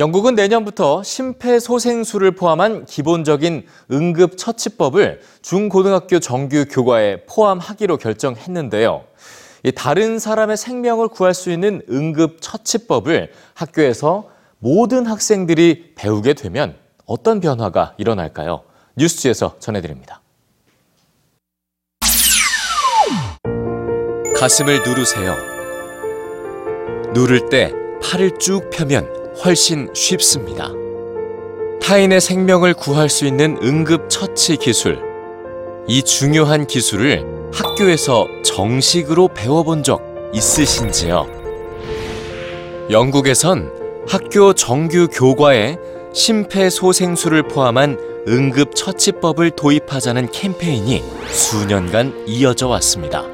영국은 내년부터 심폐소생술을 포함한 기본적인 응급처치법을 중고등학교 정규 교과에 포함하기로 결정했는데요. 이 다른 사람의 생명을 구할 수 있는 응급처치법을 학교에서 모든 학생들이 배우게 되면 어떤 변화가 일어날까요? 뉴스지에서 전해드립니다. 가슴을 누르세요. 누를 때 팔을 쭉 펴면 훨씬 쉽습니다. 타인의 생명을 구할 수 있는 응급 처치 기술. 이 중요한 기술을 학교에서 정식으로 배워본 적 있으신지요? 영국에선 학교 정규 교과에 심폐소생술을 포함한 응급처치법을 도입하자는 캠페인이 수년간 이어져 왔습니다.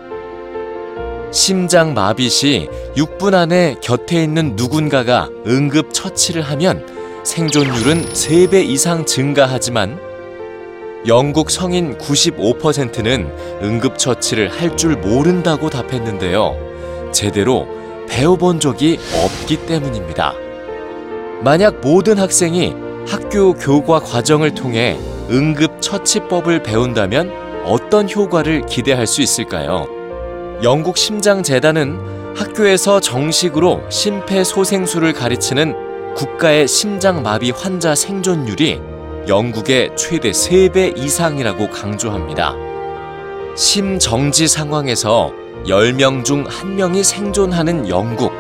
심장 마비 시 6분 안에 곁에 있는 누군가가 응급 처치를 하면 생존율은 3배 이상 증가하지만 영국 성인 95%는 응급 처치를 할 줄 모른다고 답했는데요. 제대로 배워본 적이 없기 때문입니다. 만약 모든 학생이 학교 교과 과정을 통해 응급 처치법을 배운다면 어떤 효과를 기대할 수 있을까요? 영국 심장재단은 학교에서 정식으로 심폐소생술을 가르치는 국가의 심장마비 환자 생존율이 영국의 최대 3배 이상이라고 강조합니다. 심정지 상황에서 10명 중 1명이 생존하는 영국.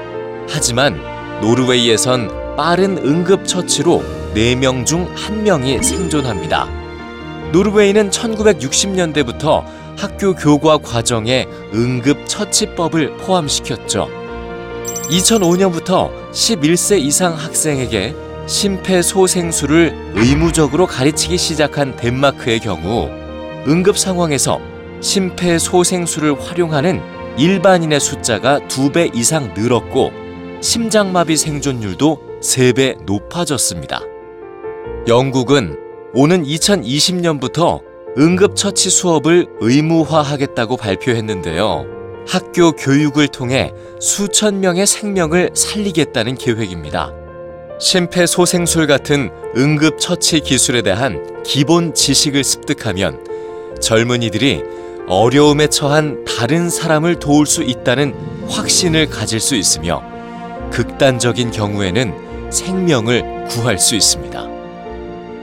하지만 노르웨이에선 빠른 응급처치로 4명 중 1명이 생존합니다. 노르웨이는 1960년대부터 학교 교과 과정에 응급처치법을 포함시켰죠. 2005년부터 11세 이상 학생에게 심폐소생술을 의무적으로 가르치기 시작한 덴마크의 경우 응급 상황에서 심폐소생술을 활용하는 일반인의 숫자가 2배 이상 늘었고 심장마비 생존율도 3배 높아졌습니다. 영국은 오는 2020년부터 응급처치 수업을 의무화하겠다고 발표했는데요. 학교 교육을 통해 수천 명의 생명을 살리겠다는 계획입니다. 심폐소생술 같은 응급처치 기술에 대한 기본 지식을 습득하면 젊은이들이 어려움에 처한 다른 사람을 도울 수 있다는 확신을 가질 수 있으며 극단적인 경우에는 생명을 구할 수 있습니다.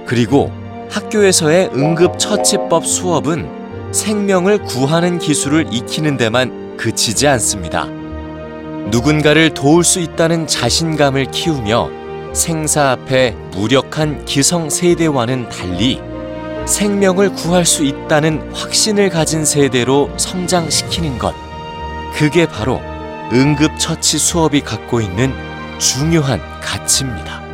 그리고 학교에서의 응급처치법 수업은 생명을 구하는 기술을 익히는 데만 그치지 않습니다. 누군가를 도울 수 있다는 자신감을 키우며 생사 앞에 무력한 기성 세대와는 달리 생명을 구할 수 있다는 확신을 가진 세대로 성장시키는 것. 그게 바로 응급처치 수업이 갖고 있는 중요한 가치입니다.